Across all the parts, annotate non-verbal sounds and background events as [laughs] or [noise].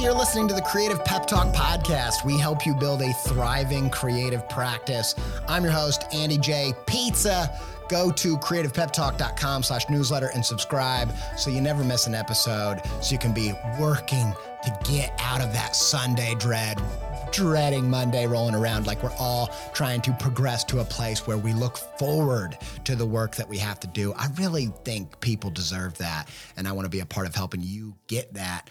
You're listening to the Creative Pep Talk podcast. We help you build a thriving creative practice. I'm your host, Andy J. Pizza. Go to creativepeptalk.com slash newsletter and subscribe so you never miss an episode so you can be working to get out of that Sunday dread, dreading Monday rolling around like we're all trying to progress to a place where we look forward to the work that we have to do. I really think people deserve that, and I want to be a part of helping you get that.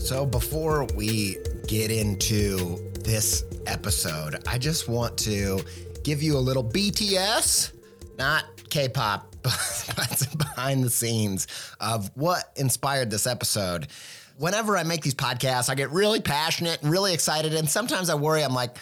So, before we get into this episode, I just want to give you a little BTS, not K pop, [laughs] but behind the scenes of what inspired this episode. Whenever I make these podcasts, I get really passionate and really excited. And sometimes I worry, I'm like,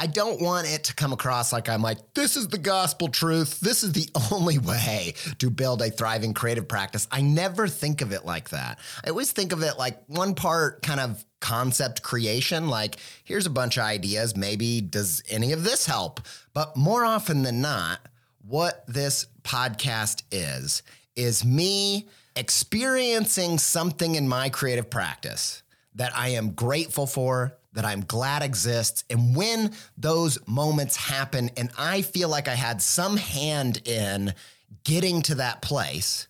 I don't want it to come across like I'm like, this is the gospel truth. This is the [laughs] only way to build a thriving creative practice. I never think of it like that. I always think of it like one part kind of concept creation, like, here's a bunch of ideas. Maybe does any of this help? But more often than not, what this podcast is, is me experiencing something in my creative practice that I am grateful for, that I'm glad exists. And when those moments happen, and I feel like I had some hand in getting to that place,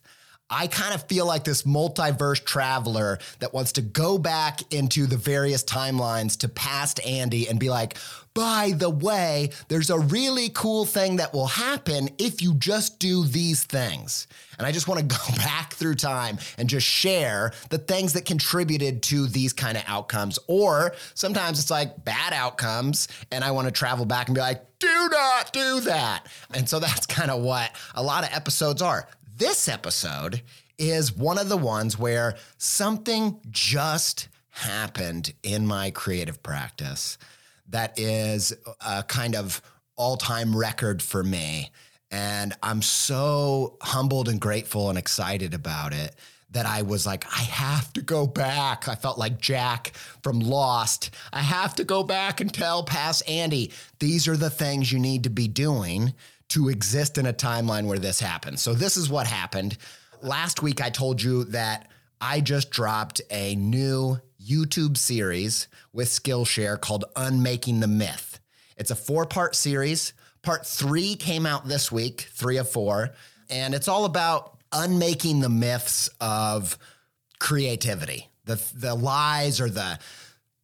I kind of feel like this multiverse traveler that wants to go back into the various timelines to past Andy and be like, by the way, there's a really cool thing that will happen if you just do these things. And I just want to [laughs] go back through time and just share the things that contributed to these kind of outcomes. Or sometimes it's like bad outcomes, and I want to travel back and be like, do not do that. And so that's [laughs] kind of what a lot of episodes are. This episode is one of the ones where something just happened in my creative practice that is a kind of all time record for me. And I'm so humbled and grateful and excited about it that I was like, I have to go back. I felt like Jack from Lost. I have to go back and tell past Andy, these are the things you need to be doing to exist in a timeline where this happens. So, this is what happened. Last week, I told you that I just dropped a new YouTube series with Skillshare called Unmaking the Myth. It's a four part series. Part three came out this week, three of four, and it's all about unmaking the myths of creativity, the, the lies or the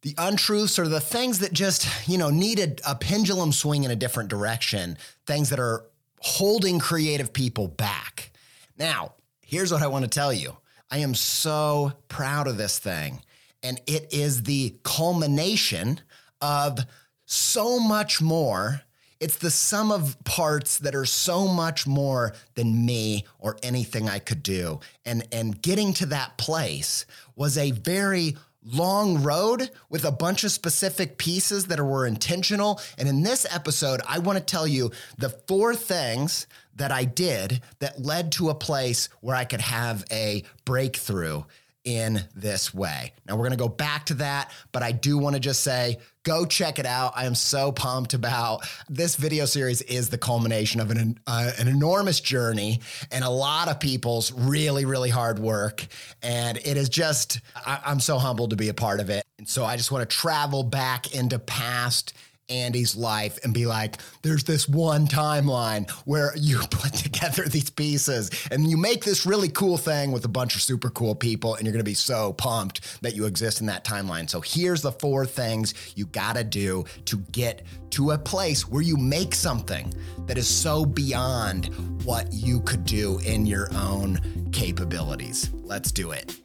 the untruths or the things that just, you know, needed a pendulum swing in a different direction, things that are holding creative people back. Now, here's what I want to tell you. I am so proud of this thing. And it is the culmination of so much more. It's the sum of parts that are so much more than me or anything I could do. And, and getting to that place was a very long road with a bunch of specific pieces that were intentional. And in this episode, I want to tell you the four things that I did that led to a place where I could have a breakthrough in this way. Now, we're going to go back to that, but I do want to just say go check it out. I am so pumped about this video series is the culmination of an, uh, an enormous journey and a lot of people's really, really hard work. And it is just, I, I'm so humbled to be a part of it. And so I just want to travel back into past Andy's life and be like, there's this one timeline where you [laughs] put together these pieces and you make this really cool thing with a bunch of super cool people, and you're gonna be so pumped that you exist in that timeline. So here's the four things you gotta do to get to a place where you make something that is so beyond what you could do in your own capabilities. Let's do it.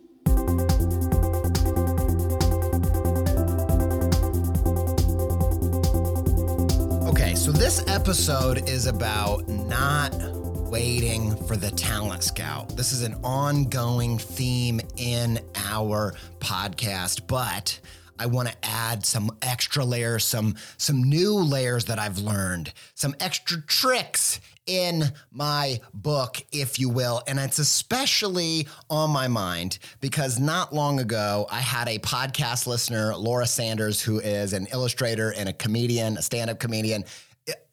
So this episode is about not waiting for the talent scout. This is an ongoing theme in our podcast, but I want to add some extra layers, some some new layers that I've learned, some extra tricks in my book, if you will. And it's especially on my mind because not long ago, I had a podcast listener, Laura Sanders, who is an illustrator and a comedian, a stand up comedian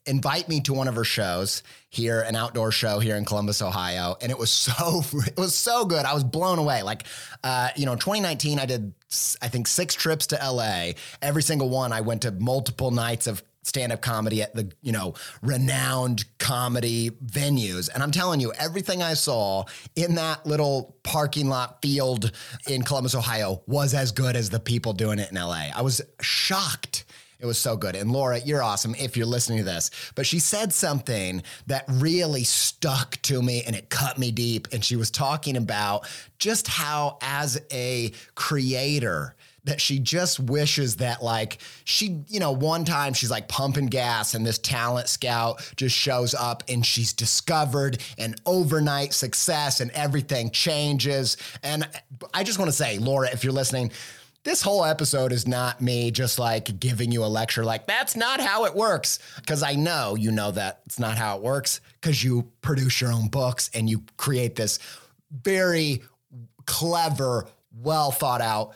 invite me to one of her shows here, an outdoor show here in Columbus, Ohio, and it was so [laughs] it was so good. I was blown away. Like, uh, you know, 2019, I did I think six trips to LA. Every single one, I went to multiple nights of stand-up comedy at the you know renowned comedy venues and i'm telling you everything i saw in that little parking lot field in columbus ohio was as good as the people doing it in la i was shocked it was so good. And Laura, you're awesome if you're listening to this. But she said something that really stuck to me and it cut me deep. And she was talking about just how, as a creator, that she just wishes that like she you know one time she's like pumping gas and this talent scout just shows up and she's discovered an overnight success and everything changes and i just want to say laura if you're listening this whole episode is not me just like giving you a lecture like that's not how it works because I know you know that it's not how it works because you produce your own books and you create this very clever, well thought out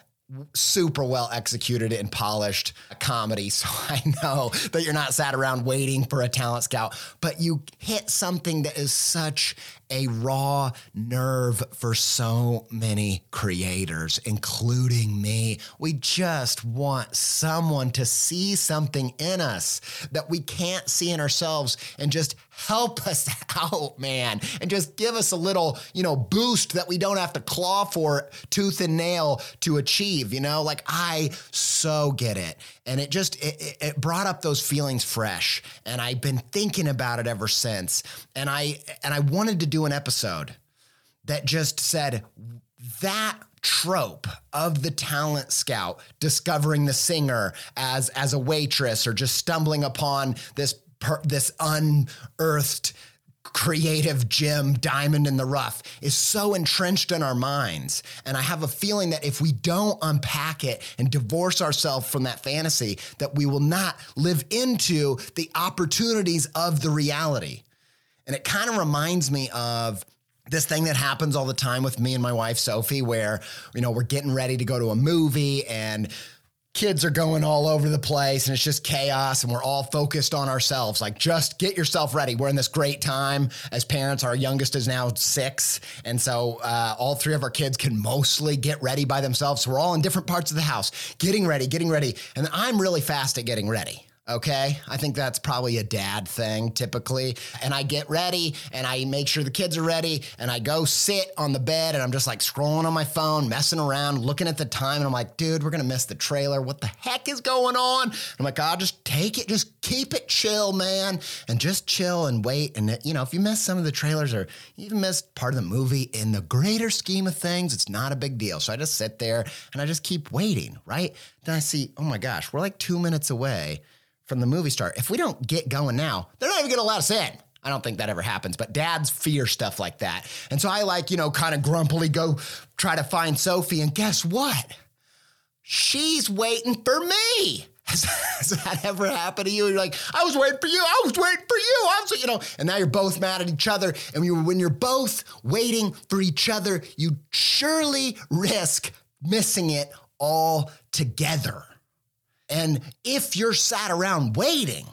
super well executed and polished comedy. [laughs] So I know that you're not sat around waiting for a talent scout, but you hit something that is such a raw nerve for so many creators, including me. We just want someone to see something in us that we can't see in ourselves and just help [laughs] us out, man, and just give us a little, you know, boost that we don't have to claw for tooth and nail to achieve, you know? Like I so get it. And it just it, it brought up those feelings fresh and I've been thinking about it ever since. And I and I wanted to do an episode that just said that trope of the talent scout discovering the singer as as a waitress or just stumbling upon this per, this unearthed creative gem diamond in the rough is so entrenched in our minds. And i have a feeling that if we don't unpack it and divorce ourselves from that fantasy that we will not live into the opportunities of the reality and it kind of reminds me of this thing that happens all the time with me and my wife Sophie, where, you know, we're getting ready to go to a movie and kids are going all over the place and it's just chaos and we're all focused on ourselves. Like just get yourself ready. We're in this great time. As parents our youngest is now six. And so uh, all three of our kids can mostly get ready by themselves. So we're all in different parts of the house getting ready getting ready. And i'm really fast at getting ready Okay. I think that's probably a dad thing typically. And I get ready and I make sure the kids are ready and I go sit on the bed and I'm just like scrolling on my phone, messing around, looking at the time. And I'm like, dude, we're going to miss the trailer. What the heck is going on? I'm like, I'll just take it. Just keep it chill, man. And just chill and wait. And, you know, if you miss some of the trailers or even miss part of the movie in the greater scheme of things, it's not a big deal. So I just sit there and I just keep waiting, right? Then I see, oh my gosh, we're like two minutes away from the movie star. If we don't get going now, they're not even going to let us in. I don't think that ever happens, but dads fear stuff like that. And so I like, you know, kind of grumpily go try to find Sophie. And guess what? She's waiting for me. [laughs] Has, that ever happened to you? You're like, I was waiting for you. I was waiting for you. I was, you know, and now you're both mad at each other. And when you're both waiting for each other, you surely risk missing it all together. And if you're sat around waiting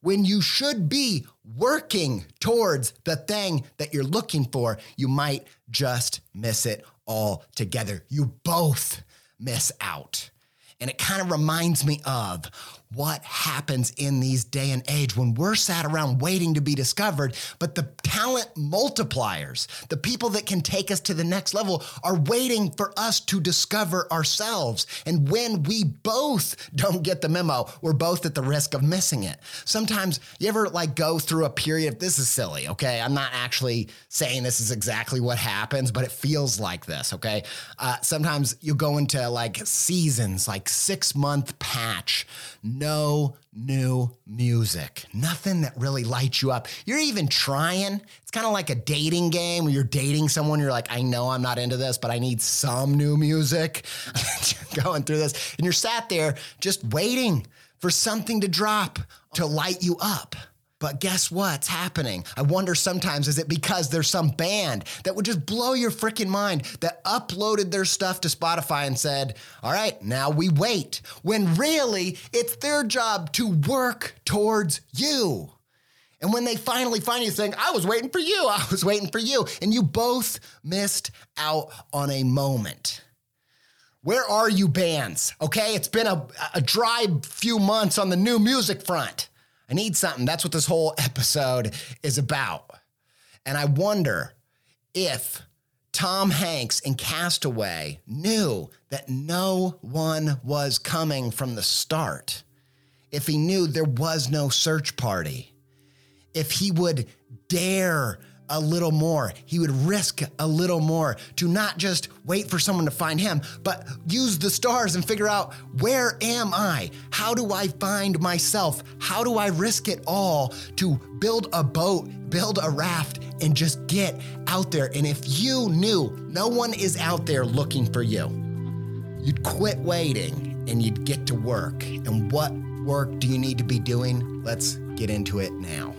when you should be working towards the thing that you're looking for, you might just miss it all together. You both miss out. And it kind of reminds me of what happens in these day and age when we're sat around waiting to be discovered, but the talent multipliers, the people that can take us to the next level are waiting for us to discover ourselves. And when we both [laughs] don't get the memo, we're both at the risk of missing it. Sometimes you ever like go through a period of this is silly, okay? I'm not actually saying this is exactly what happens, but it feels like this, okay? Uh, sometimes you go into like seasons, like six month patch no new music, nothing that really lights you up. You're even trying. It's kind of like a dating game where you're dating someone, you're like, I know I'm not into this, but I need some new music. [laughs] Going through this, and you're sat there just waiting for something to drop to light you up. But guess what's happening? I wonder sometimes is it because there's some band that would just blow your freaking mind that uploaded their stuff to Spotify and said, all right, now we wait. When really it's their job to work towards you. And when they finally find you saying, I was waiting for you, [laughs] I was waiting for you, and you both missed out on a moment. Where are you, bands? Okay, it's been a, a dry few months on the new music front. I need something. That's what this whole [laughs] episode is about. And I wonder if Tom Hanks in Castaway knew that no one was coming from the start, if he knew there was no search party, if he would dare a little more. He would risk a little more to not just wait for someone to find him, but use the stars and figure out where am I? How do I find myself? How do I risk it all to build a boat, build a raft, and just get out there? And if you knew no one is out there looking for you, you'd quit waiting and you'd get to work. And what work do you need to be doing? Let's get into it now.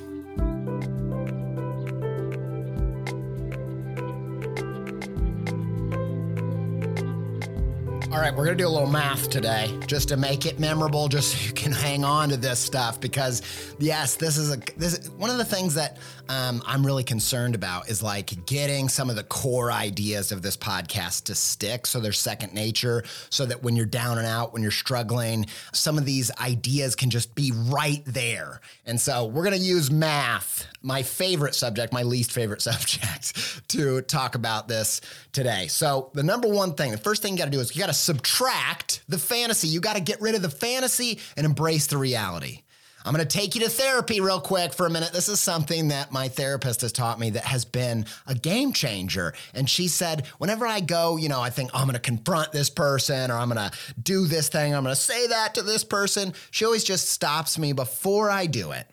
All right, we're going to do a little math today just to make it memorable, just so you can [laughs] hang on to this stuff. Because, yes, this is a this is, one of the things that um, I'm really concerned about is like getting some of the core ideas of this podcast to stick so they're second nature, so that when you're down and out, when you're struggling, some of these ideas can just be right there. And so we're going to use math, my favorite subject, my least favorite [laughs] subject, to talk about this today. So, the number one thing, the first thing you got to do is you got to subtract the fantasy. You got to get rid of the fantasy and embrace the reality. I'm going to take you to therapy real quick for a minute. This is something that my therapist has taught me that has been a game changer. And she said, whenever I go, you know, I think oh, I'm going to confront this person or I'm going to do this thing, I'm going to say that to this person. She always just stops me before I do it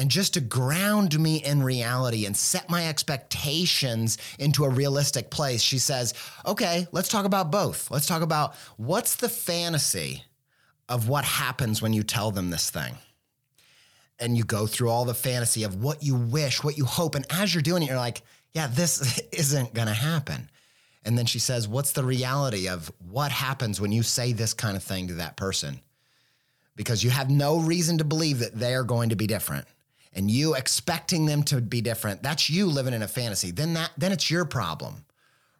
and just to ground me in reality and set my expectations into a realistic place, she says, okay, let's talk about both. Let's talk about what's the fantasy of what happens when you tell them this thing. And you go through all the fantasy of what you wish, what you hope. And as you're doing it, you're like, yeah, this [laughs] isn't going to happen. And then she says, what's the reality of what happens when you say this kind of thing to that person? Because you have no reason to believe that they are going to be different and you expecting them to be different, that's you living in a fantasy. Then that then it's your problem.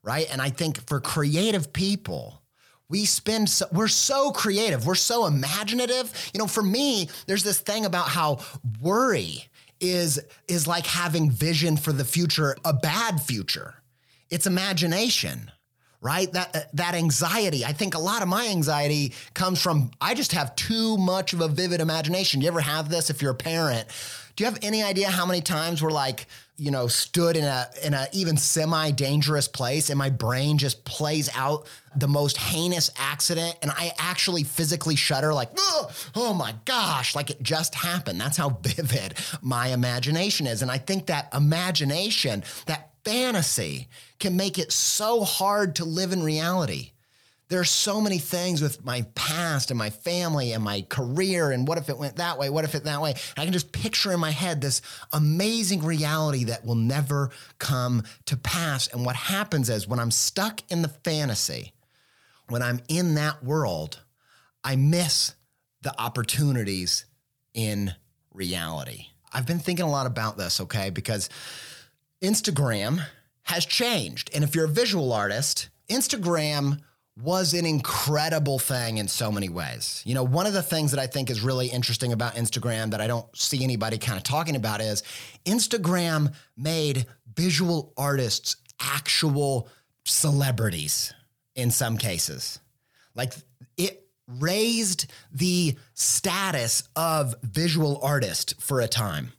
Right? And I think for creative people, we spend so, we're so creative, we're so imaginative. You know, for me, there's this thing about how worry is is like having vision for the future, a bad future. It's imagination right? That that anxiety. I think a lot of my anxiety comes from I just have too much of a vivid imagination. You ever have this if you're a parent? Do you have any idea how many times we're like, you know, stood in a in a even semi dangerous place and my brain just plays out the most heinous accident and I actually physically shudder like, oh, oh my gosh, like it just happened. That's how [laughs] vivid my imagination is. And I think that imagination, that fantasy can make it so hard to live in reality. There are so many things with my past and my family and my career and what if it went that way? What if it that way? I can just picture in my head this amazing reality that will never come to pass. And what happens is when I'm stuck in the fantasy, when I'm in that world, I miss the opportunities in reality. I've been thinking a lot about this, okay? Because Instagram has changed. And if you're a visual artist, Instagram was an incredible thing in so many ways. You know, one of the things that I think is really interesting about Instagram that I don't see anybody kind of talking about is Instagram made visual artists actual celebrities in some cases. Like it raised the status of visual artist for a time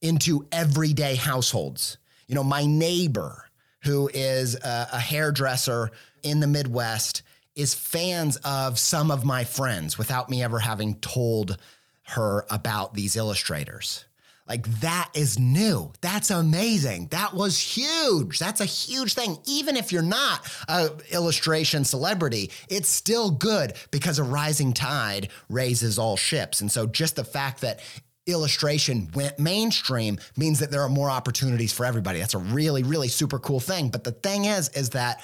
into everyday households. You know, my neighbor, who is a, a hairdresser in the Midwest, is fans of some of my friends without me ever having told her about these illustrators. Like that is new. That's amazing. That was huge. That's a huge thing. Even if you're not a illustration celebrity, it's still good because a rising tide raises all ships. And so just the fact that illustration went mainstream means that there are more opportunities for everybody. That's a really really super cool thing. But the thing is is that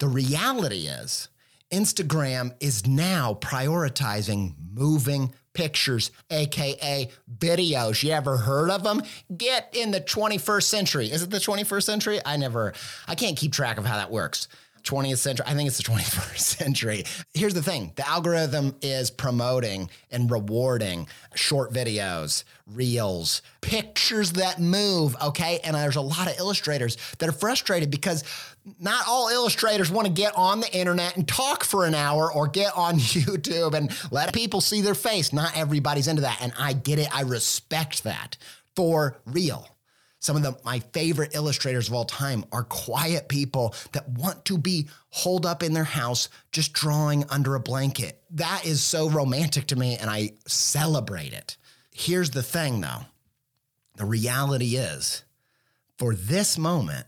the reality is Instagram is now prioritizing moving pictures, aka videos. You ever heard of them? Get in the 21st century. Is it the 21st century? I never, I can't keep track of how that works. 20th century. I think it's the 21st [laughs] century. Here's the thing the algorithm is promoting and rewarding short videos, reels, pictures that move. Okay. And there's a lot of illustrators that are frustrated because not all illustrators want to get on the internet and talk for an hour or get on [laughs] YouTube and let people see their face. Not everybody's into that. And I get it. I respect that for real. Some of the, my favorite illustrators of all time are quiet people that want to be holed up in their house just drawing under a blanket. That is so romantic to me and I celebrate it. Here's the thing though the reality is, for this moment,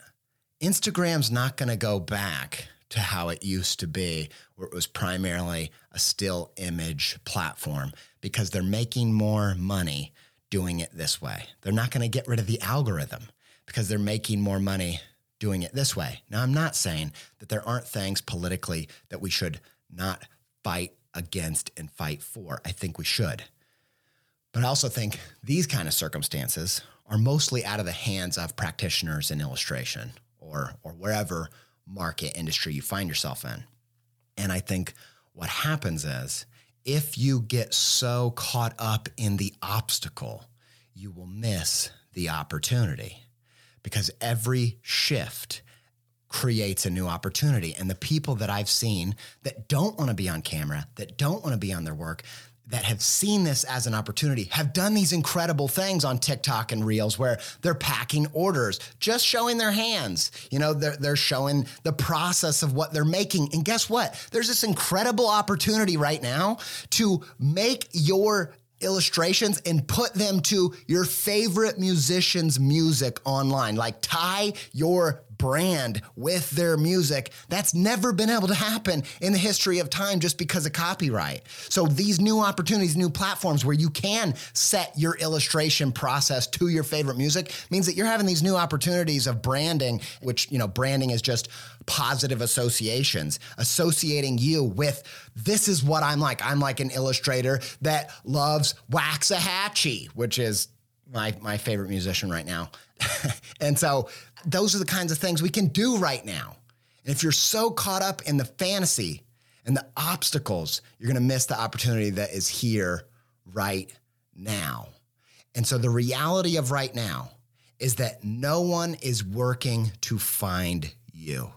Instagram's not going to go back to how it used to be, where it was primarily a still image platform, because they're making more money doing it this way. They're not going to get rid of the algorithm because they're making more money doing it this way. Now, I'm not saying that there aren't things politically that we should not fight against and fight for. I think we should. But I also think these kind of circumstances are mostly out of the hands of practitioners in illustration or, or wherever market industry you find yourself in. And I think what happens is if you get so caught up in the obstacle, you will miss the opportunity because every shift creates a new opportunity. And the people that I've seen that don't want to be on camera, that don't want to be on their work, that have seen this as an opportunity have done these incredible things on TikTok and Reels where they're packing orders, just showing their hands. You know, they're, they're showing the process of what they're making. And guess what? There's this incredible opportunity right now to make your illustrations and put them to your favorite musician's music online. Like tie your brand with their music. That's never been able to happen in the history of time just because of copyright. So these new opportunities, new platforms where you can set your illustration process to your favorite music means that you're having these new opportunities of branding, which, you know, branding is just positive associations, associating you with this is what I'm like. I'm like an illustrator that loves Waxahatchee, which is my my favorite musician right now. [laughs] and so those are the kinds of things we can do right now. And if you're so caught up in the fantasy and the obstacles, you're going to miss the opportunity that is here right now. And so the reality of right now is that no one is working to find you.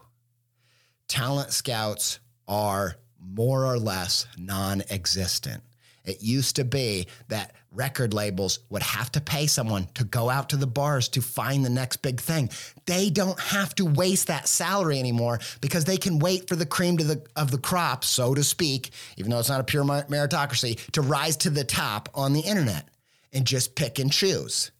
Talent scouts are more or less non existent. It used to be that record labels would have to pay someone to go out to the bars to find the next big thing. They don't have to waste that salary anymore because they can wait for the cream to the, of the crop, so to speak, even though it's not a pure meritocracy, to rise to the top on the internet and just pick and choose.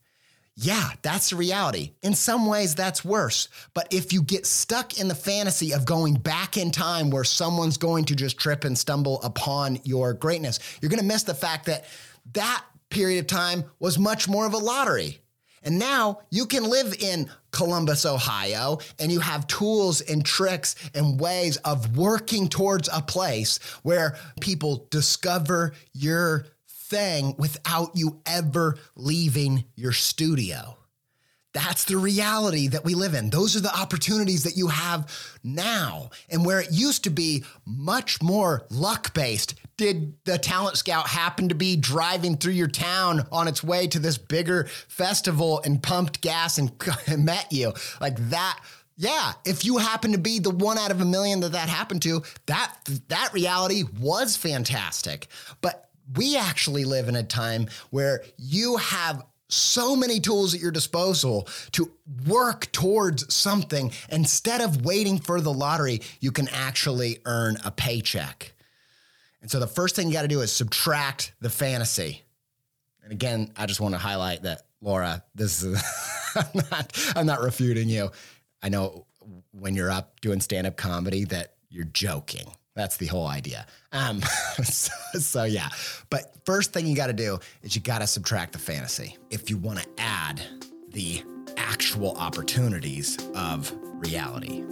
Yeah, that's the reality. In some ways, that's worse. But if you get stuck in the fantasy of going back in time where someone's going to just trip and stumble upon your greatness, you're going to miss the fact that that period of time was much more of a lottery. And now you can live in Columbus, Ohio, and you have tools and tricks and ways of working towards a place where people discover your thing without you ever leaving your studio. That's the reality that we live in. Those are the opportunities that you have now. And where it used to be much more luck based, did the talent scout happen to be driving through your town on its way to this bigger festival and pumped gas [laughs] and, met you? Like that yeah, if you happen to be the one out of a million that that happened to, that that reality was fantastic. But we actually live in a time where you have so many tools at your disposal to work towards something instead of waiting for the lottery you can actually earn a paycheck and so the first thing you got to do is subtract the fantasy. And again i just want to highlight that laura this is [laughs] I'm, not, I'm not refuting you. I know when you're up doing stand-up comedy that you're joking. That's the whole idea. Um, [laughs] so, so, yeah, but first thing you got to do is you got to subtract the fantasy. If you want to add the actual opportunities of reality.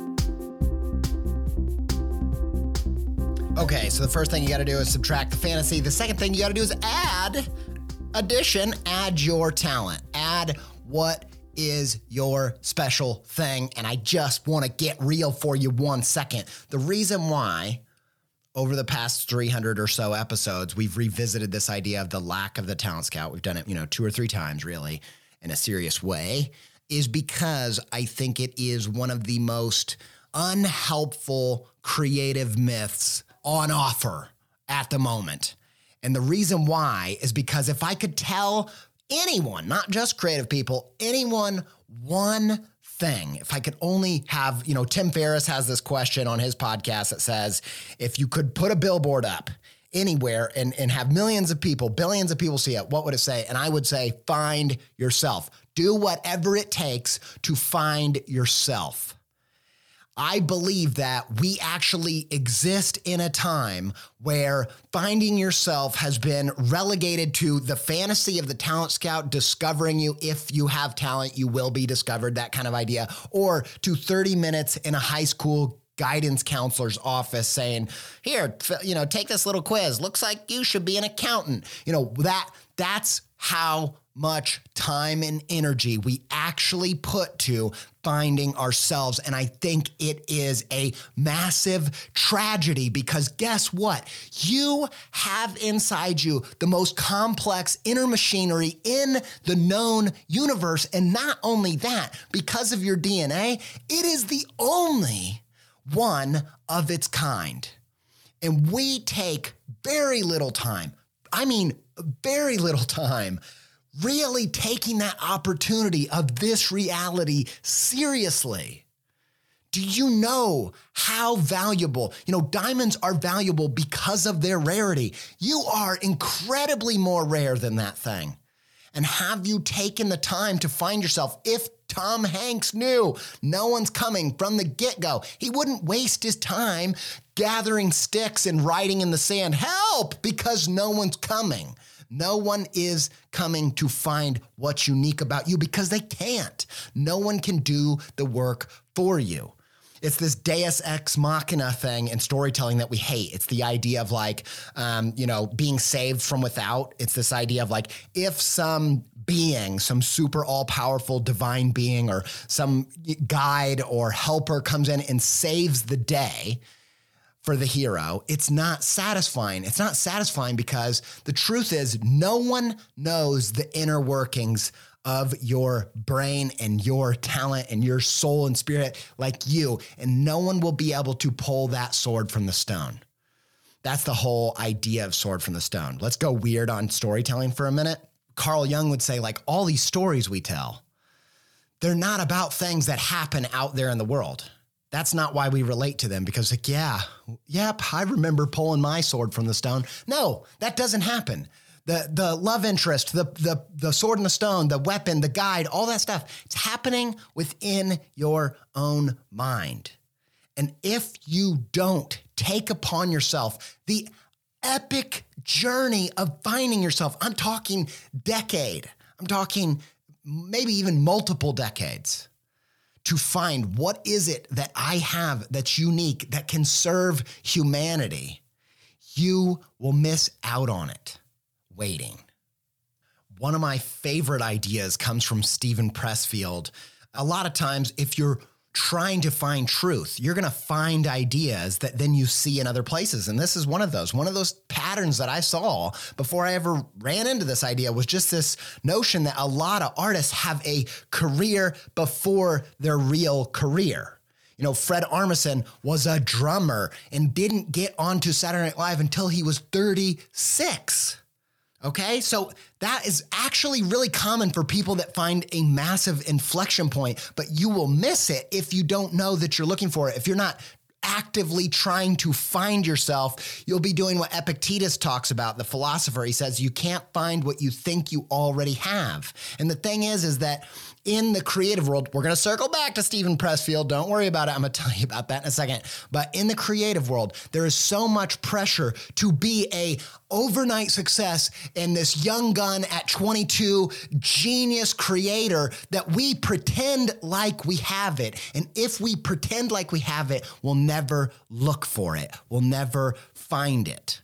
Okay, so the first thing you got to do is subtract the fantasy. The second thing you got to do is add addition, add your talent, add what is your special thing. And I just want to get real for you one second. The reason why over the past 300 or so episodes, we've revisited this idea of the lack of the talent scout. We've done it, you know, two or three times really in a serious way, is because I think it is one of the most unhelpful creative myths on offer at the moment. And the reason why is because if I could tell anyone, not just creative people, anyone one thing. If I could only have, you know, Tim Ferriss has this question on his podcast that says, if you could put a billboard up anywhere and, and have millions of people, billions of people see it, what would it say? And I would say, find yourself. Do whatever it takes to find yourself. I believe that we actually exist in a time where finding yourself has been relegated to the fantasy of the talent scout discovering you. If you have talent, you will be discovered, that kind of idea, or to 30 minutes in a high school guidance counselor's office saying, "Here, you know, take this little quiz. Looks like you should be an accountant." You know, that that's how much time and energy we actually put to finding ourselves. And I think it is a massive tragedy because guess what? You have inside you the most complex inner machinery in the known universe. And not only that, because of your DNA, it is the only one of its kind. And we take very little time. I mean, very little [laughs] time really taking that opportunity of this reality seriously. Do you know how valuable? You know, diamonds are valuable because of their rarity. You are incredibly more rare than that thing. And have you taken the time to find yourself? If Tom Hanks knew no one's coming from the get go, he wouldn't waste his time gathering sticks and writing in the sand, help, because no one's coming. No one is coming to find what's unique about you because they can't. No one can do the work for you. It's this Deus ex machina thing in storytelling that we hate. It's the idea of like, um, you know, being saved from without. It's this idea of like, if some being, some super all powerful divine being, or some guide or helper comes in and saves the day, for the hero, it's not satisfying. It's not satisfying because the truth is, no one knows the inner workings of your brain and your talent and your soul and spirit like you. And no one will be able to pull that sword from the stone. That's the whole idea of sword from the stone. Let's go weird on storytelling for a minute. Carl Jung would say, like, all these stories we tell, they're not about things that happen out there in the world that's not why we relate to them because like yeah yep i remember pulling my sword from the stone. No that doesn't happen. The the love interest the the the sword and the stone the weapon the guide all that stuff it's happening within your own mind. And if you don't take upon yourself the epic journey of finding yourself i'm talking decade i'm talking maybe even multiple decades to find what is it that I have that's unique that can serve humanity, you will miss out on it waiting. one of my favorite ideas comes from Steven Pressfield. A lot of times, if you're trying to find truth, you're going to find ideas that then you see in other places. And this is one of those. One of those patterns that I saw before I ever ran into this idea was just this notion that a lot of artists have a career before their real career. You know, Fred Armisen was a drummer and didn't get onto Saturday Night Live until he was 36. Okay, so that is actually really common for people that find a massive inflection point, but you will miss it if you don't know that you're looking for it. If you're not actively trying to find yourself, you'll be doing what Epictetus talks about, the philosopher. He says you can't find what you think you already have. And the thing is, is that in the creative world, we're going to circle back to Steven Pressfield. Don't worry about it. I'm going [laughs] to tell you about that in a second. But in the creative world, there is so much pressure to be a overnight success and this young gun at 22 genius creator that we pretend like we have it. And if we pretend like we have it, we'll never look for it. We'll never find it.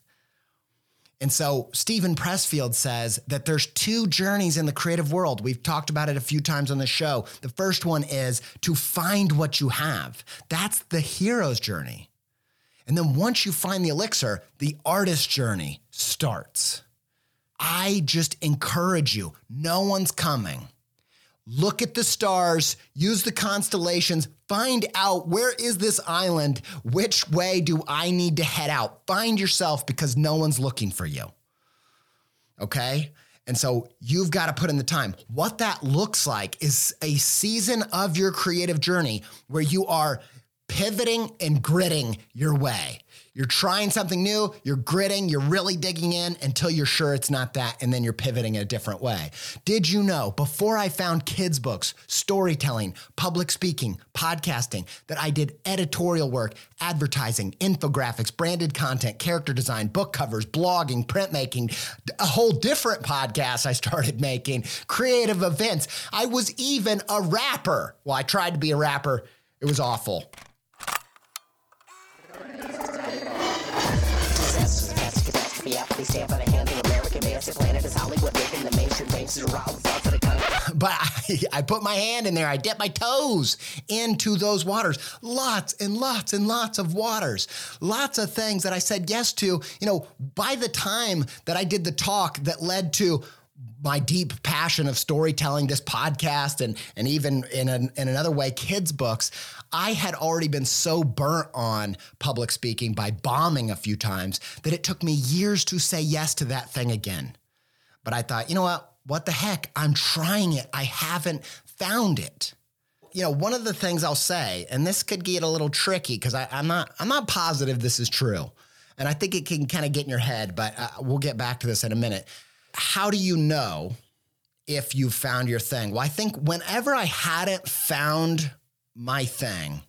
And so Steven Pressfield says that there's two journeys in the creative world. We've talked about it a few times on the show. The first one is to find what you have. That's the hero's journey. And then once you find the elixir, the artist journey starts. I just encourage you. No one's coming look at the stars, use the constellations, find out where is this island? Which way do I need to head out? Find yourself because no one's looking for you. Okay? And so you've got to put in the time. What that looks like is a season of your creative journey where you are pivoting and gritting your way. You're trying something new, you're gritting, you're really digging in until you're sure it's not that, and then you're pivoting a different way. Did you know before I found kids' books, storytelling, public speaking, podcasting, that I did editorial work, advertising, infographics, branded content, character design, book covers, blogging, printmaking, a whole different podcast I started [laughs] making, creative events. I was even a rapper. Well, I tried to be a rapper, it was awful. [laughs] But I, I put my hand in there. I dip my toes into those waters. Lots and lots and lots of waters. Lots of things that I said yes to. You know, by the time that I did the talk that led to my deep passion of storytelling, this podcast, and and even in an, in another way, kids' books. I had already been so burnt on public speaking by bombing a few times that it took me years to say yes to that thing again. But I thought, you know what? What the heck? I'm trying it. I haven't found it. You know, one of the things I'll say, and this could get a little tricky because I'm not I'm not positive this is true, and I think it can kind of get in your head. But uh, we'll get back to this in a minute how do you know if you've found your thing? Well, I think whenever I hadn't found my thing,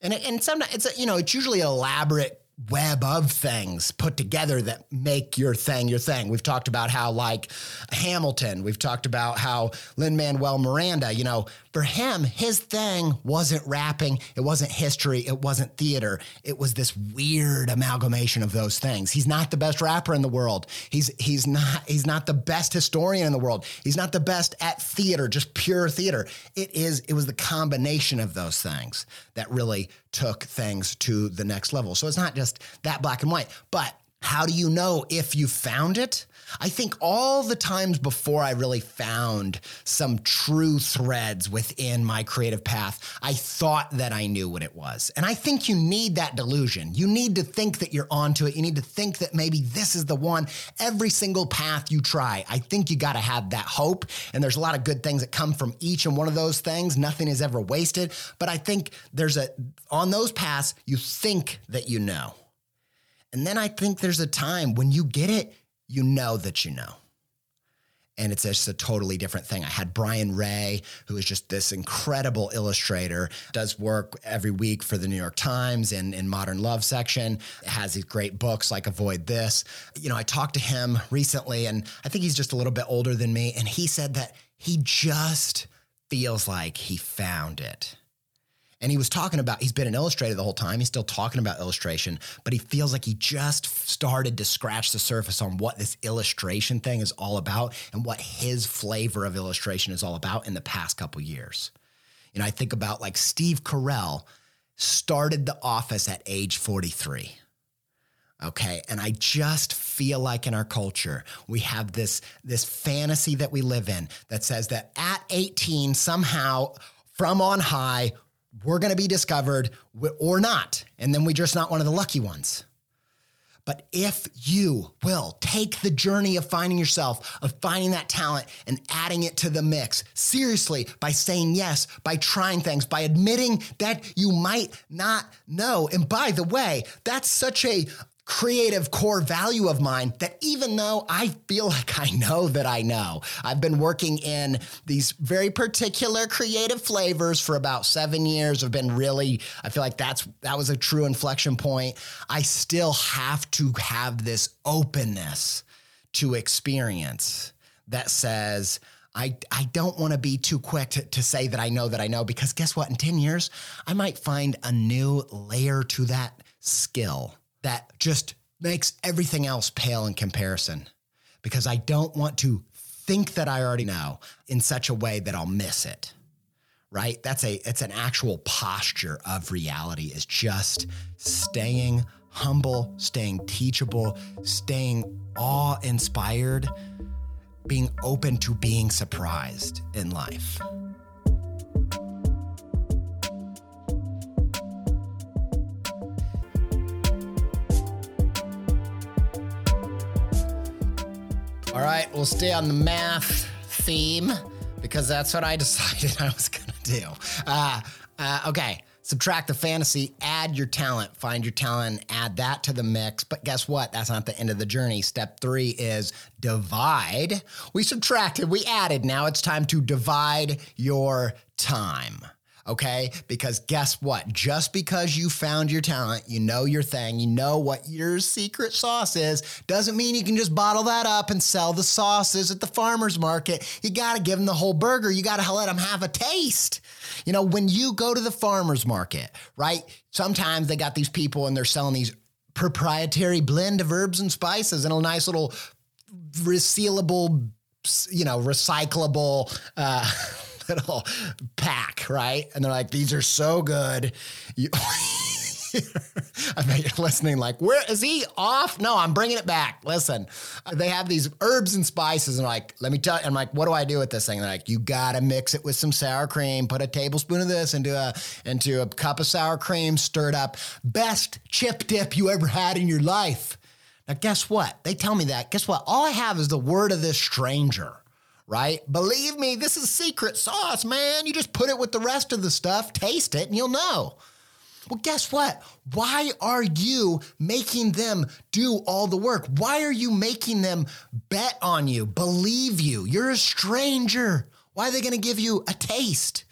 and it, and sometimes it's a, you know it's usually elaborate web of things put together that make your thing your thing. We've talked about how like Hamilton, we've talked about how Lin Manuel Miranda, you know, for him, his thing wasn't rapping, it wasn't history, it wasn't theater. It was this weird amalgamation of those things. He's not the best rapper in the world. He's he's not he's not the best historian in the world. He's not the best at theater, just pure theater. It is it was the combination of those things that really took things to the next level. So it's not just that black and white, but how do you know if you found it? I think all the times before I really found some true threads within my creative path, I thought that I knew what it was. And I think you need that delusion. You need to think that you're onto it. You need to think that maybe this is the one every single path you try. I think you got to have that hope. And there's a lot of good things that come from each and one of those things. Nothing is ever wasted. But I think there's a, on those paths, you think that you know. And then I think there's a time when you get it, you know that you know. And it's just a totally different thing. I had Brian Rea, who is just this incredible illustrator, does work every week for the New York Times and in Modern Love section, has these great books like Avoid This. You know, I talked to him recently, and I think he's just a little bit older than me. And he said that he just feels like he found it. And he was talking about, he's been an illustrator the whole time. He's still talking about illustration, but he feels like he just started to scratch the surface on what this illustration thing is all about and what his flavor of illustration is all about in the past couple years. You know, I think about like Steve Carell started the office at age 43. Okay. And I just feel like in our culture, we have this, this fantasy that we live in that says that at 18, somehow from on high, we're going to be discovered or not. And then we're just not one of the lucky ones. But if you will take the journey of finding yourself, of finding that talent and adding it to the mix, seriously, by saying yes, by trying things, by admitting that you might not know. And by the way, that's such a creative core value of mine that even though I feel [laughs] like I know that I know, I've been working in these very particular creative flavors for about seven years. I've been really, I feel like that's that was a true inflection point. I still have to have this openness to experience that says, I, I don't want to be too quick to, to say that I know that I know because guess what? In 10 years, I might find a new layer to that skill that just makes everything else pale in comparison because I don't want to think that I already know in such a way that I'll miss it. Right? That's a it's an actual posture of reality is just staying humble, staying teachable, staying awe-inspired, being open to being surprised in life. All right, we'll stay on the math theme because that's what I [laughs] decided I was going to do. Uh, uh, okay, subtract the fantasy, add your talent, find your talent, add that to the mix. But guess what? That's not the end of the journey. Step three is divide. We subtracted, we added. Now it's time to divide your time okay? Because guess what? Just because you found your talent, you know your thing, you know what your secret sauce is, doesn't mean you can just bottle that up and sell the sauces at the farmer's market. You got to give them the whole burger. You got to let them have a taste. You know, when you go to the farmer's market, right? Sometimes they got these people and they're selling these proprietary blend of herbs and spices in a nice little resealable, you know, recyclable, uh, [laughs] little pack, right? And they're like, these are so good. You, [laughs] I bet you're listening, like, where is he off? No, I'm bringing it back. Listen, they have these herbs and spices, and like, let me tell you, I'm like, what do I do with this thing? They're like, you gotta mix it with some sour cream, put a tablespoon of this into a into a cup of sour cream, stirred up. Best chip dip you ever had in your life. Now, guess what? They tell me that. Guess what? All I have is the word of this stranger right? Believe me, this is secret sauce, man. You just put it with the rest of the stuff, taste it, and you'll know. Well, guess what? Why are you making them do all the work? Why are you making them bet on you, believe you? You're a stranger. Why are they going to give you a taste?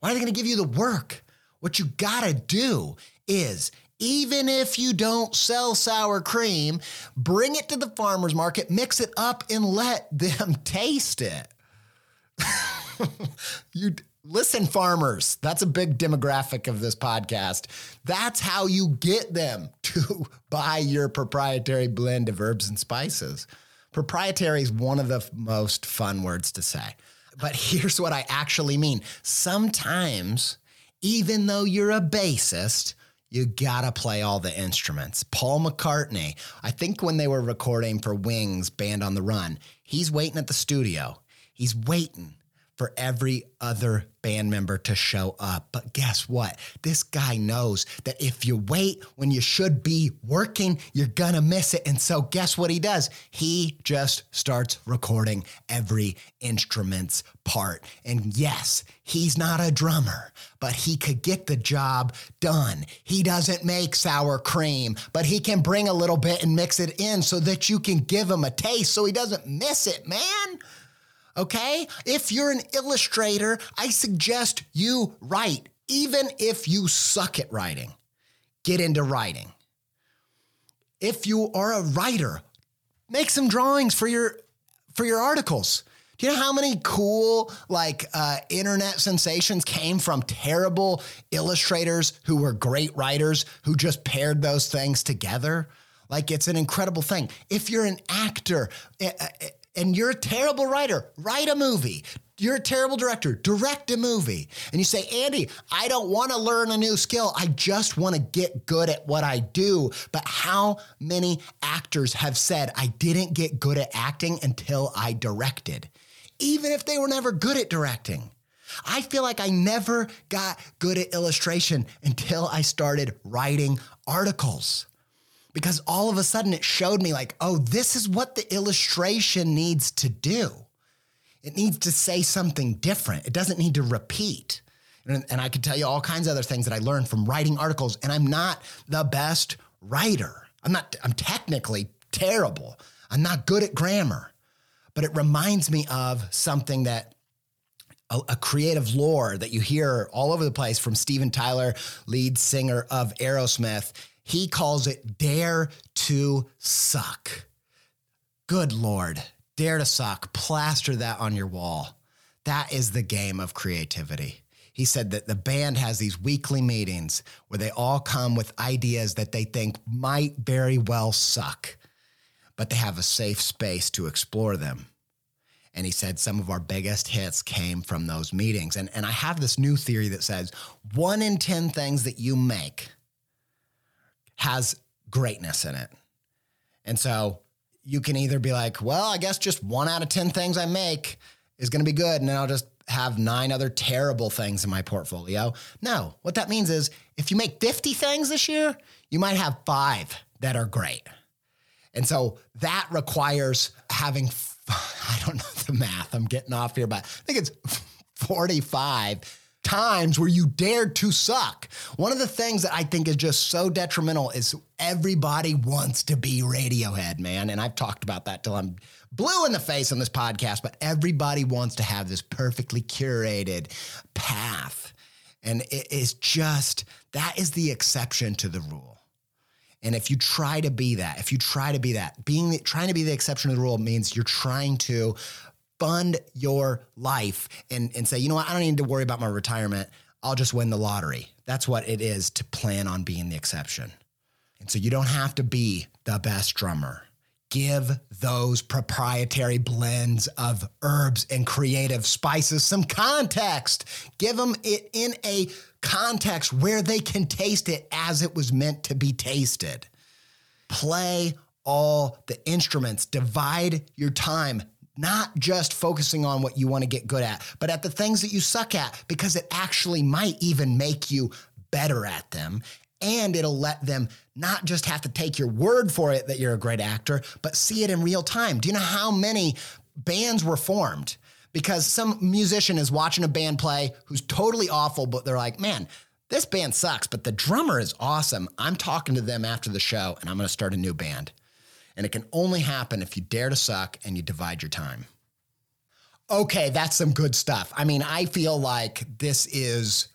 Why are they going to give you the work? What you got to do is even if you don't sell sour cream, bring it to the farmer's market, mix it up, and let them [laughs] taste it. [laughs] you listen, farmers. That's a big demographic of this podcast. That's how you get them [laughs] to buy your proprietary blend of herbs and spices. Proprietary is one of the most fun words to say. But here's what I actually mean. Sometimes, even though you're a bassist, you gotta play all the instruments. Paul McCartney, I think when they were recording for Wings Band on the Run, he's waiting at the studio. He's waiting for every other band member to show up. But guess what? This guy knows that if you wait when you should be working, you're gonna miss it. And so, guess what he does? He just starts recording every instrument's part. And yes, he's not a drummer, but he could get the job done. He doesn't make sour cream, but he can bring a little bit and mix it in so that you can give him a taste so he doesn't miss it, man. Okay? If you're an illustrator, I suggest you write, even if you suck at writing. Get into writing. If you are a writer, make some drawings for your for your articles. Do you know how many cool like uh, internet sensations came from terrible illustrators who were great writers who just paired those things together? Like it's an incredible thing. If you're an actor eh, eh, and you're a terrible writer, write a movie. You're a terrible director, direct a movie. And you say, Andy, I don't want to learn a new skill. I just want to get good at what I do. But how many actors have said, I didn't get good at acting until I directed, even if they were never good at directing? I feel like I never got good at illustration until I started writing articles because all of a sudden it showed me like, oh, this is what the illustration needs to do. It needs to say something different. It doesn't need to repeat. And, and I could tell you all kinds of other things that I learned from writing articles. And I'm not the best writer. I'm not, I'm technically terrible. I'm not good at grammar. But it reminds me of something that a, a, creative lore that you hear all over the place from Steven Tyler, lead singer of Aerosmith. He calls it dare to suck. Good Lord. Dare to suck, plaster that on your wall. That is the game of creativity. He said that the band has these weekly meetings where they all come with ideas that they think might very well suck, but they have a safe space to explore them. And he said some of our biggest hits came from those meetings. And, and I have this new theory that says one in 10 things that you make has greatness in it. And so you can either be like, well, I guess just one out of 10 things I make is going to be good. And then I'll just have nine other terrible things in my portfolio. No, what that means is if you make 50 things this year, you might have five that are great. And so that requires having, [laughs] I don't know the math, I'm getting off here, but I think it's 45 times where you dared to suck. One of the things that I think is just so detrimental is everybody wants to be Radiohead, man. And I've talked about that till I'm blue in the face on this podcast, but everybody wants to have this perfectly curated path. And it is just, that is the exception to the rule. And if you try to be that, if you try to be that, being the, trying to be the exception to the rule means you're trying to fund your life and, and say, you know what, I don't need to worry about my retirement. I'll just win the lottery. That's what it is to plan on being the exception. And so you don't have to be the best drummer. Give those proprietary blends of herbs and creative spices some context. Give them it in a context where they can taste it as it was meant to be tasted. Play all the instruments, divide your time not just focusing on what you want to get good at, but at the things that you suck at, because it actually might even make you better at them. And it'll let them not just have to take your word for it that you're a great actor, but see it in real time. Do you know how many bands were formed? Because some musician is watching a band play who's totally awful, but they're like, man, this band sucks, but the drummer is awesome. I'm talking to them after the show and I'm going to start a new band. And it can only happen if you dare to suck and you divide your time. Okay, that's some good stuff. I mean, I feel like this is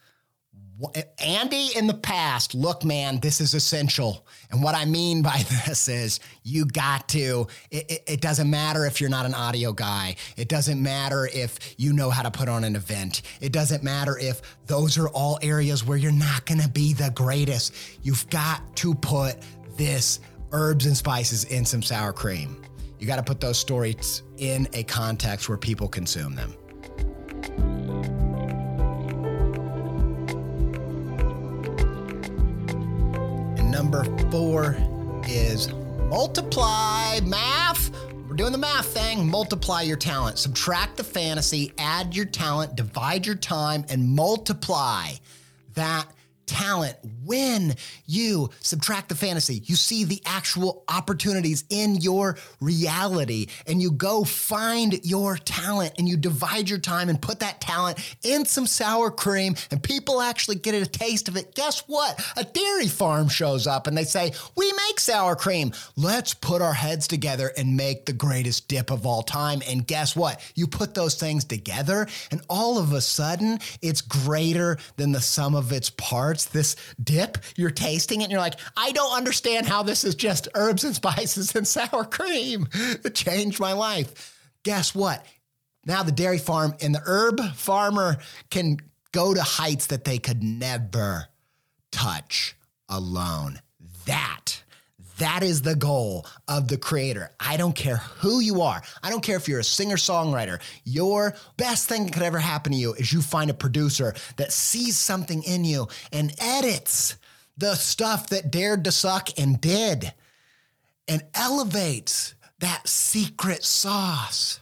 Andy in the past, look, man, this is essential. And what I mean by [laughs] this is you got to, it, it, it, doesn't matter if you're not an audio guy. It doesn't matter if you know how to put on an event. It doesn't matter if those are all areas where you're not going to be the greatest. You've got to put this herbs and spices in some sour cream. You got to put those stories in a context where people consume them. And number four is multiply math. We're doing the math thing. Multiply your talent. Subtract the fantasy, add your talent, divide your time, and multiply that talent when you subtract the fantasy. You see the actual opportunities in your reality and you go find your talent and you divide your time and put that talent in some sour cream and people actually get a taste of it. Guess what? A dairy farm shows up and they say, We make sour cream. Let's put our heads together and make the greatest dip of all time. And guess what? You put those things together and all of a sudden it's greater than the sum of its parts. This dip, you're tasting it, and you're like, I don't understand how this is just herbs and [laughs] spices and sour cream. It changed my life. Guess what? now the dairy farm and the herb farmer can go to heights that they could never touch alone. That that is the goal of the creator. I don't care who you are. I don't care if you're a singer songwriter. Your best thing that could ever happen to you is you find a producer that sees something in you and edits the stuff that dared to suck and did and elevates that secret sauce.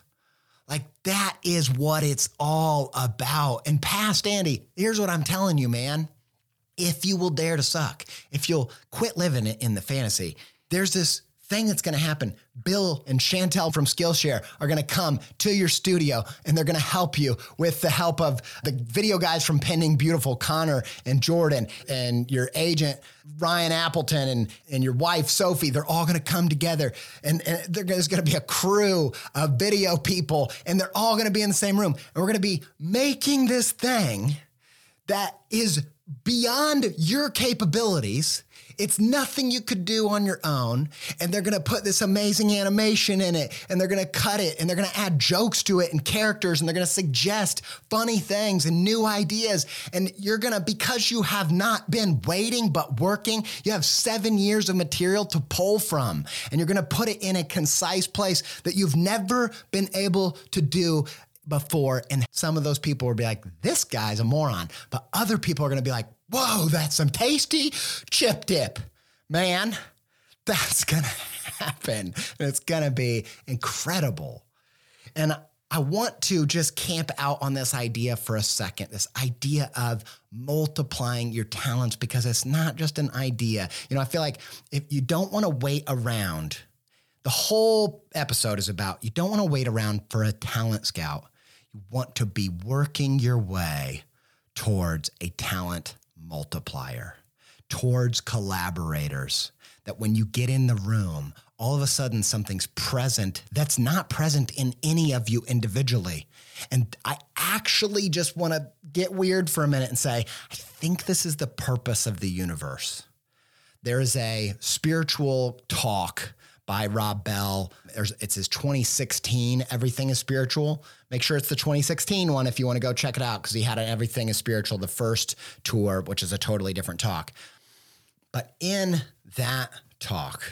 Like that is what it's all about. And past Andy, here's what I'm telling you, man. If you will dare to suck, if you'll quit living in the fantasy, there's this thing that's going to happen. Bill and Chantel from Skillshare are going to come to your studio and they're going to help you with the help of the video guys from Pending Beautiful, Connor and Jordan, and your agent, Ryan Appleton, and, and your wife, Sophie. They're all going to come together and, and there's going to be a crew of video people and they're all going to be in the same room. And we're going to be making this thing that is beyond your capabilities it's nothing you could do on your own. And they're going to put this amazing animation in it and they're going to cut it and they're going to add jokes to it and characters and they're going to suggest funny things and new ideas. And you're going to, because you have not been waiting but working, you have seven years of material to pull from. And you're going to put it in a concise place that you've never been able to do before. And some of those people will be like, this guy's a moron. But other people are going to be like, whoa, that's some tasty chip dip, man. That's going [laughs] to happen. And It's going to be incredible. And I want to just camp out on this idea for a second this idea of multiplying your talents because it's not just an idea. You know, I feel like if you don't want to wait around, the whole episode is about you don't want to wait around for a talent scout. You want to be working your way towards a talent multiplier, towards collaborators. That when you get in the room, all of a sudden something's present that's not present in any of you individually. And I actually just want to get weird for a minute and say, I think this is the purpose of the universe. There is a spiritual talk by Rob Bell. There's, it's his 2016 Everything is Spiritual. Make sure it's the 2016 one if you want to go check it out because he had an Everything is Spiritual, the first tour, which is a totally different talk. But in that talk,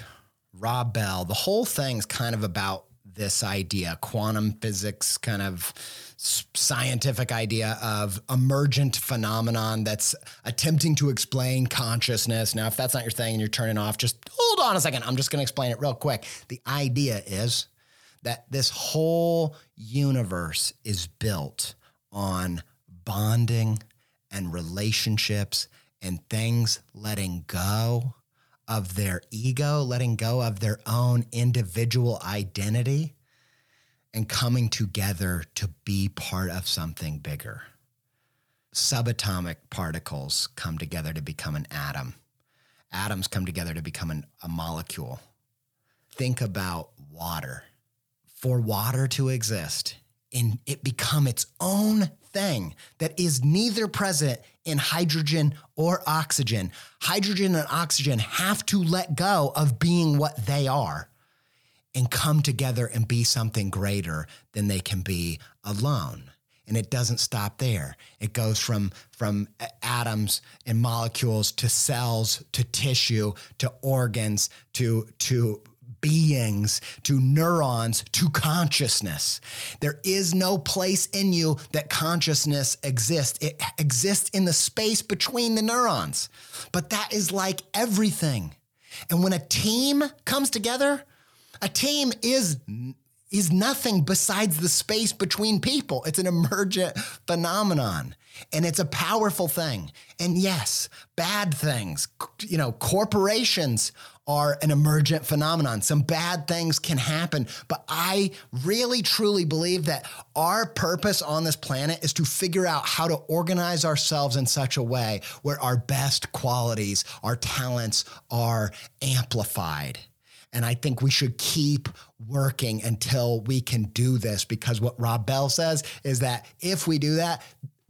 Rob Bell, the whole thing's kind of about this idea, quantum physics kind of scientific idea of emergent phenomenon that's attempting to explain consciousness. Now, if that's not your thing and you're turning off, just hold on a second. I'm just going to explain it real quick. The idea is that this whole universe is built on bonding and relationships and things letting go of their ego, letting go of their own individual identity and coming together to be part of something bigger. Subatomic particles come together to become an atom. Atoms come together to become an, a molecule. Think about water. For water to exist and it become its own thing that is neither present in hydrogen or oxygen. Hydrogen and oxygen have to let go of being what they are and come together and be something greater than they can be alone. And it doesn't stop there. It goes from, from atoms and molecules to cells to tissue to organs to, to beings to neurons to consciousness. There is no place in you that consciousness exists. It exists in the space between the neurons. But that is like everything. And when a team comes together, a team is is nothing besides the space between people. It's an emergent phenomenon and it's a powerful thing. And yes, bad things, you know, corporations are an emergent phenomenon. Some bad things can happen, but I really truly believe that our purpose on this planet is to figure out how to organize ourselves in such a way where our best qualities, our talents are amplified. And I think we should keep working until we can do this because what Rob Bell says is that if we do that,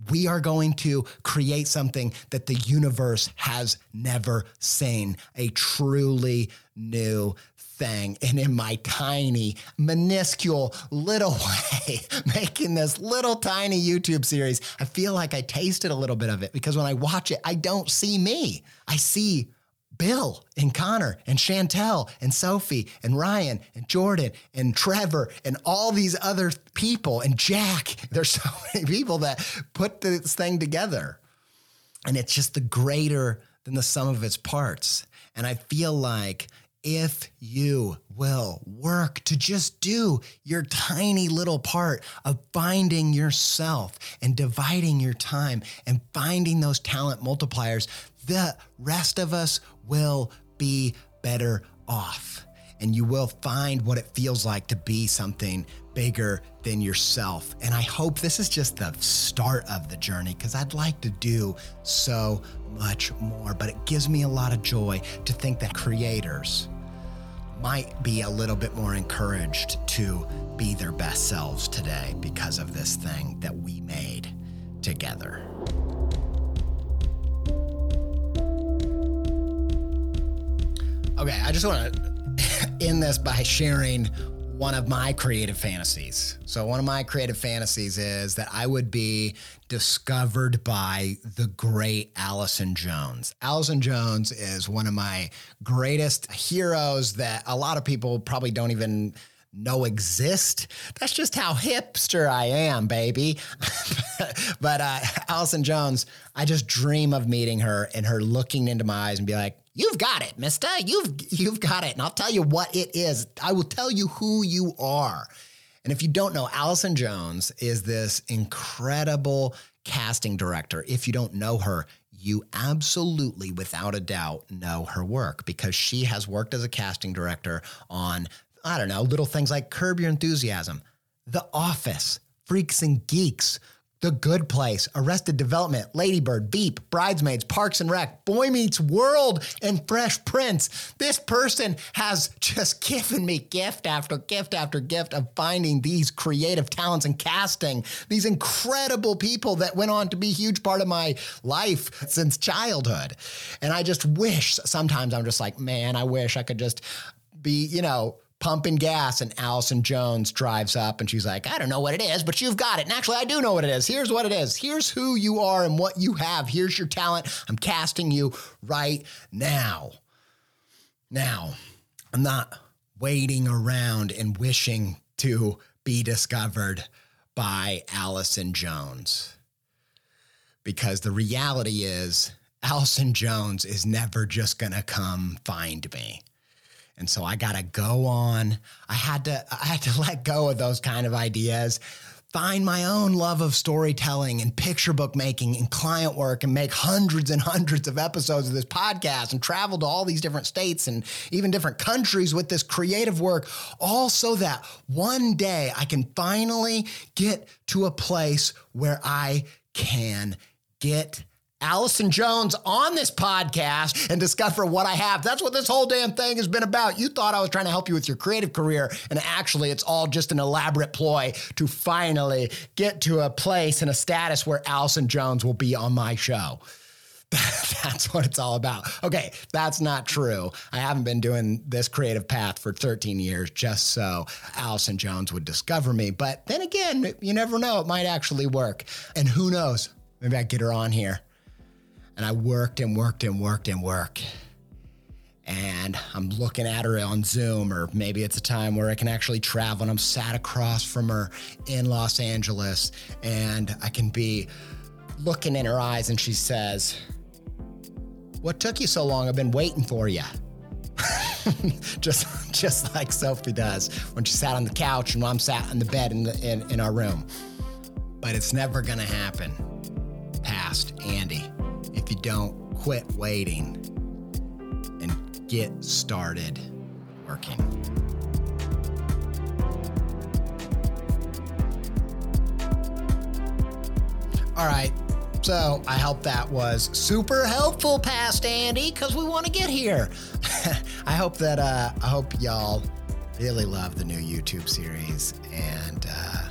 we are going to create something that the universe has never seen a truly new thing and in my tiny, minuscule little [laughs] way, making this little tiny YouTube series, I feel like I tasted a little bit of it because when I watch it, I don't see me. I see Bill and Connor and Chantel and Sophie and Ryan and Jordan and Trevor and all these other people and Jack. [laughs] There's so many people that put this thing together. And it's just the greater than the sum of its parts. And I feel like if you will work to just do your tiny little part of finding yourself and dividing your time and finding those talent multipliers, the rest of us will be better off. And you will find what it feels like to be something bigger than yourself. And I hope this is just the start of the journey because I'd like to do so much more. But it gives me a lot of joy to think that creators might be a little bit more encouraged to be their best selves today because of this thing that we made together. Okay, I just want to [laughs] end this by sharing one of my creative fantasies. So, one of my creative fantasies is that I would be discovered by the great Allison Jones. Allison Jones is one of my greatest heroes that a lot of people probably don't even know exist. That's just how hipster I am, baby. [laughs] but uh, Allison Jones, I just dream of meeting her and her looking into my eyes and be like, You've got it, mister. You've you've got it. And I'll tell you what it is. I will tell you who you are. And if you don't know, Allison Jones is this incredible casting director. If you don't know her, you absolutely, without a doubt, know her work because she has worked as a casting director on, I don't know, little things like Curb Your Enthusiasm, The Office, Freaks and Geeks, the Good Place, Arrested Development, Ladybird, Veep, Bridesmaids, Parks and Rec, Boy Meets World, and Fresh Prince. This person has just [laughs] given me gift after gift after gift of finding these creative talents and casting these incredible people that went on to be a huge part of my life since childhood. And I just wish sometimes I'm just like, man, I wish I could just be, you know, pumping gas and Allison Jones drives up and she's like, I don't know what it is, but you've got it. And actually, I do know what it is. Here's what it is. Here's who you are and what you have. Here's your talent. I'm casting you right now. Now, I'm not waiting around and wishing to be discovered by Allison Jones. Because the reality is, Allison Jones is never just going to come find me. And so I got to go on. I had to I had to [laughs] let go of those kind of ideas. Find my own love of storytelling and picture book making and client work and make hundreds and hundreds of episodes of this podcast and travel to all these different states and even different countries with this creative work, all so that one day I can finally get to a place where I can get Allison Jones on this podcast and discover what I have. That's what this whole damn thing has been about. You thought I was trying to help you with your creative career, and actually, it's all just an elaborate ploy to finally get to a place and a status where Allison Jones will be on my show. [laughs] that's what it's all about. Okay, that's not true. I haven't been doing this creative path for 13 years just so Allison Jones would discover me. But then again, you never know. It might actually work. And who knows? Maybe I get her on here and I worked and worked and worked and worked. And I'm looking at her on Zoom, or maybe it's a time where I can actually travel and I'm sat across from her in Los Angeles and I can be looking in her eyes and she says, What took you so long? I've been waiting for you. [laughs] just just like Sophie does when she sat on the couch and I'm sat on the bed in, the, in, in our room. But it's never gonna happen past Andy if you don't quit waiting and get started working. All right. So I hope that was super helpful, past Andy, because we want to get here. [laughs] I hope that uh, I hope y'all really love the new YouTube series, and uh,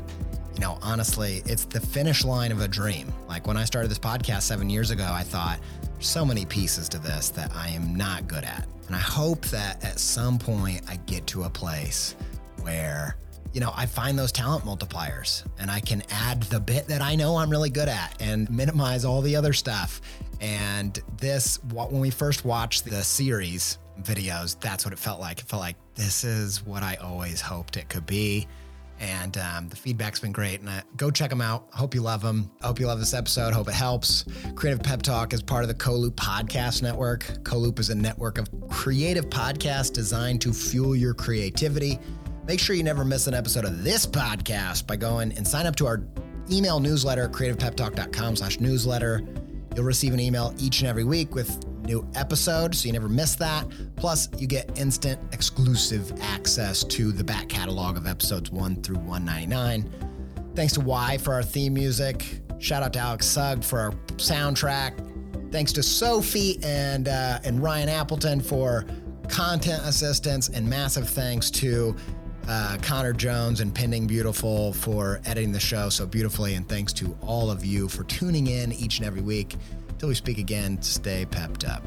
you know, honestly, it's the finish line of a dream. Like when I started this podcast seven years ago, I thought, so many pieces to this that I am not good at. And I hope that at some point I get to a place where, you know, I find those talent multipliers and I can add the bit that I know I'm really good at and minimize all the other stuff. And this, when we first watched the series videos, that's what it felt like. It felt like this is what I always hoped it could be. And um, the feedback's been great. And I, go check them out. Hope you love them. I hope you love this episode. Hope it helps. Creative Pep Talk is part of the CoLoop Podcast Network. CoLoop is a network of creative podcasts designed to fuel your creativity. Make sure you never miss an episode of this podcast by going and sign up to our email newsletter, creativepeptalk.com slash newsletter. You'll receive an email each and every week with new episode, so you never miss that. Plus, you get instant exclusive access to the back catalog of episodes 1 through 199. Thanks to Y for our theme music. Shout out to Alex Sugg for our soundtrack. Thanks to Sophie and uh, and Ryan Appleton for content assistance, and massive thanks to uh, Connor Jones and Pending Beautiful for editing the show so beautifully. And thanks to all of you for tuning in each and every week. Till we speak again, stay pepped up.